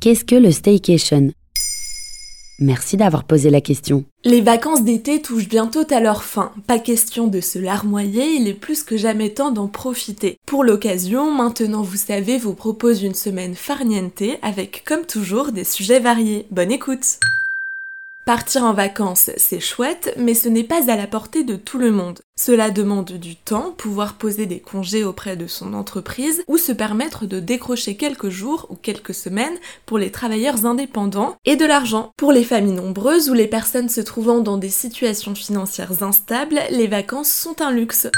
Qu'est-ce que le staycation? Merci d'avoir posé la question. Les vacances d'été touchent bientôt à leur fin. Pas question de se larmoyer, il est plus que jamais temps d'en profiter. Pour l'occasion, maintenant vous savez, vous propose une semaine farniente avec comme toujours des sujets variés. Bonne écoute Partir en vacances, c'est chouette, mais ce n'est pas à la portée de tout le monde. Cela demande du temps, pouvoir poser des congés auprès de son entreprise ou se permettre de décrocher quelques jours ou quelques semaines pour les travailleurs indépendants et de l'argent. Pour les familles nombreuses ou les personnes se trouvant dans des situations financières instables, les vacances sont un luxe.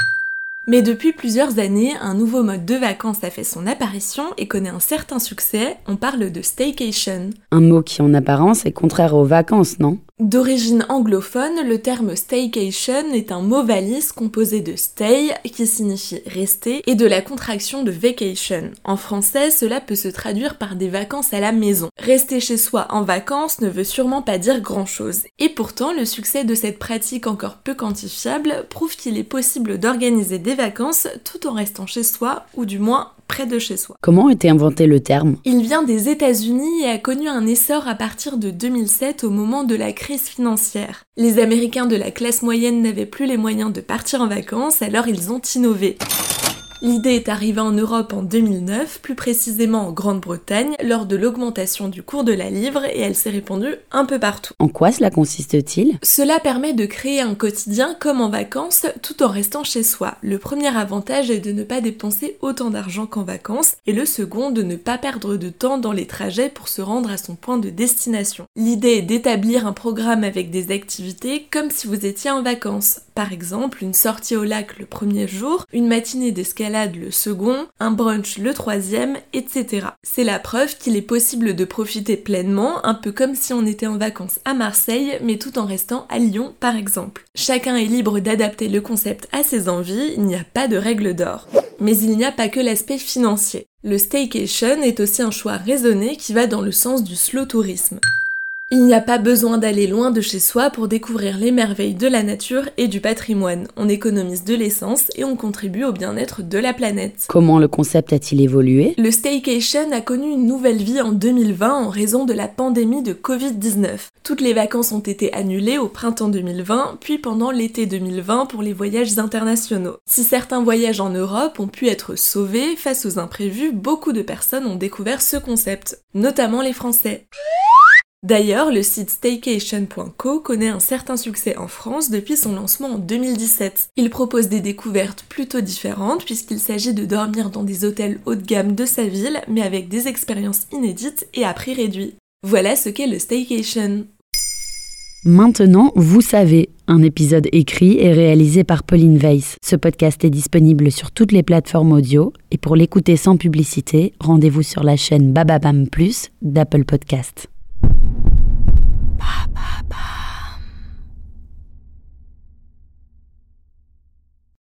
Mais depuis plusieurs années, un nouveau mode de vacances a fait son apparition et connaît un certain succès, on parle de staycation. Un mot qui en apparence est contraire aux vacances, non? D'origine anglophone, le terme staycation est un mot valise composé de stay, qui signifie rester, et de la contraction de vacation. En français, cela peut se traduire par des vacances à la maison. Rester chez soi en vacances ne veut sûrement pas dire grand chose. Et pourtant, le succès de cette pratique encore peu quantifiable prouve qu'il est possible d'organiser des vacances tout en restant chez soi, ou du moins près de chez soi. Comment a été inventé le terme? Il vient des États-Unis et a connu un essor à partir de 2007 au moment de la crise financière. Les Américains de la classe moyenne n'avaient plus les moyens de partir en vacances, alors ils ont innové. L'idée est arrivée en Europe en 2009, plus précisément en Grande-Bretagne, lors de l'augmentation du cours de la livre et elle s'est répandue un peu partout. En quoi cela consiste-t-il? Cela permet de créer un quotidien comme en vacances tout en restant chez soi. Le premier avantage est de ne pas dépenser autant d'argent qu'en vacances et le second de ne pas perdre de temps dans les trajets pour se rendre à son point de destination. L'idée est d'établir un programme avec des activités comme si vous étiez en vacances. Par exemple, une sortie au lac le premier jour, une matinée d'escalade le second, un brunch le troisième, etc. C'est la preuve qu'il est possible de profiter pleinement, un peu comme si on était en vacances à Marseille, mais tout en restant à Lyon par exemple. Chacun est libre d'adapter le concept à ses envies, il n'y a pas de règle d'or. Mais il n'y a pas que l'aspect financier. Le staycation est aussi un choix raisonné qui va dans le sens du slow tourisme. Il n'y a pas besoin d'aller loin de chez soi pour découvrir les merveilles de la nature et du patrimoine. On économise de l'essence et on contribue au bien-être de la planète. Comment le concept a-t-il évolué? Le staycation a connu une nouvelle vie en 2020 en raison de la pandémie de Covid-19. Toutes les vacances ont été annulées au printemps 2020, puis pendant l'été 2020 pour les voyages internationaux. Si certains voyages en Europe ont pu être sauvés face aux imprévus, beaucoup de personnes ont découvert ce concept, notamment les Français. D'ailleurs, le site staycation.co connaît un certain succès en France depuis son lancement en 2017. Il propose des découvertes plutôt différentes puisqu'il s'agit de dormir dans des hôtels haut de gamme de sa ville mais avec des expériences inédites et à prix réduit. Voilà ce qu'est le staycation. Maintenant, vous savez, un épisode écrit et réalisé par Pauline Weiss. Ce podcast est disponible sur toutes les plateformes audio et pour l'écouter sans publicité, rendez-vous sur la chaîne Bababam Plus d'Apple Podcast.